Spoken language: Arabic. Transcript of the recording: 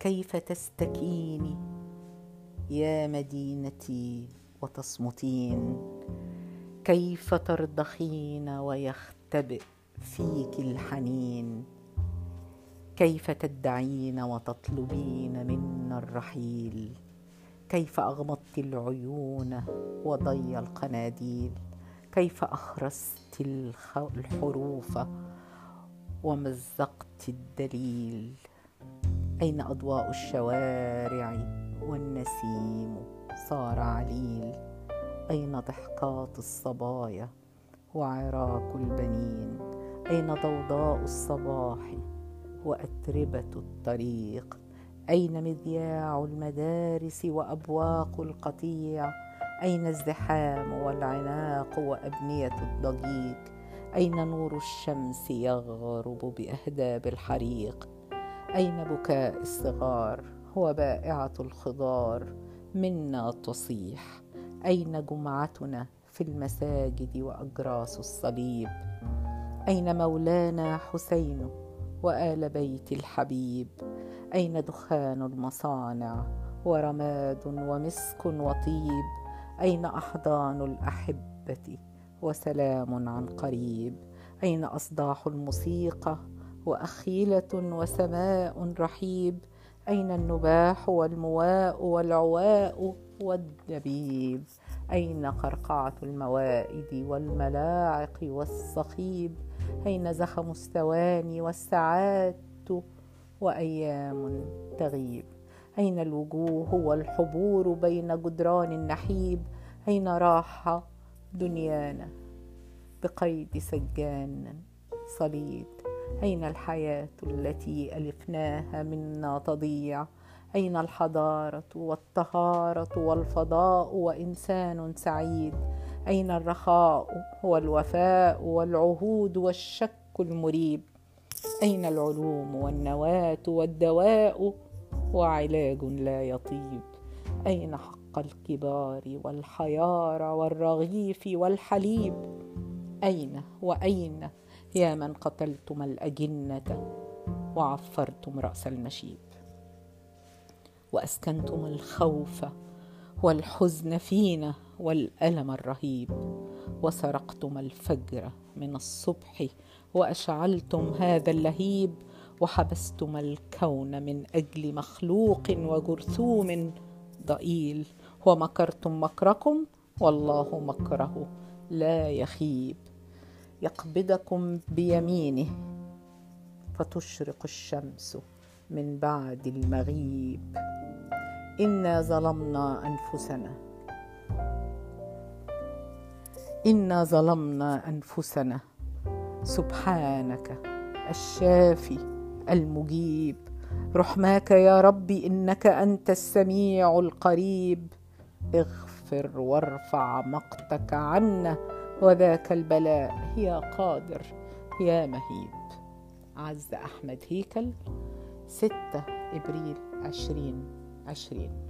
كيف تستكيني يا مدينتي وتصمتين؟ كيف ترضخين ويختبئ فيك الحنين؟ كيف تدعين وتطلبين منا الرحيل؟ كيف أغمضت العيون وضي القناديل؟ كيف أخرست الحروف ومزقت الدليل؟ أين أضواء الشوارع والنسيم؟ صار عليل. أين ضحكات الصبايا وعراك البنين؟ أين ضوضاء الصباح وأتربة الطريق؟ أين مذياع المدارس وأبواق القطيع؟ أين الزحام والعناق وأبنية الضجيج؟ أين نور الشمس يغرب بأهداب الحريق؟ أين بكاء الصغار؟ وبائعه الخضار منا تصيح. أين جمعتنا في المساجد وأجراس الصليب؟ أين مولانا حسين وآل بيت الحبيب؟ أين دخان المصانع ورماد ومسك وطيب؟ أين أحضان الأحبة وسلام عن قريب؟ أين أصداح الموسيقى وأخيلة وسماء رحيب. أين النباح والمواء والعواء والدبيب؟ أين قرقعة الموائد والملاعق والصخيب؟ أين زخم الثواني والساعات وأيام تغيب؟ أين الوجوه والحبور بين جدران النحيب؟ أين راح دنيانا بقيد سجان صليب؟ أين الحياة التي ألفناها منا تضيع؟ أين الحضارة والطهارة والفضاء وإنسان سعيد؟ أين الرخاء والوفاء والعهود والشك المريب؟ أين العلوم والنواة والدواء وعلاج لا يطيب؟ أين حق الكبار والحيار والرغيف والحليب؟ أين وأين يا من قتلتم الأجنة وعفرتم رأس المشيب وأسكنتم الخوف والحزن فينا والألم الرهيب وسرقتم الفجر من الصبح وأشعلتم هذا اللهيب وحبستم الكون من أجل مخلوق وجرثوم ضئيل ومكرتم مكركم والله مكره لا يخيب. يقبضكم بيمينه فتشرق الشمس من بعد المغيب. إنا ظلمنا أنفسنا. إنا ظلمنا أنفسنا. سبحانك الشافي المجيب. رحماك يا ربي إنك أنت السميع القريب. اغفر وارفع مقتك عنا. وذاك البلاء يا قادر يا مهيب. عز أحمد هيكل ستة إبريل عشرين عشرين.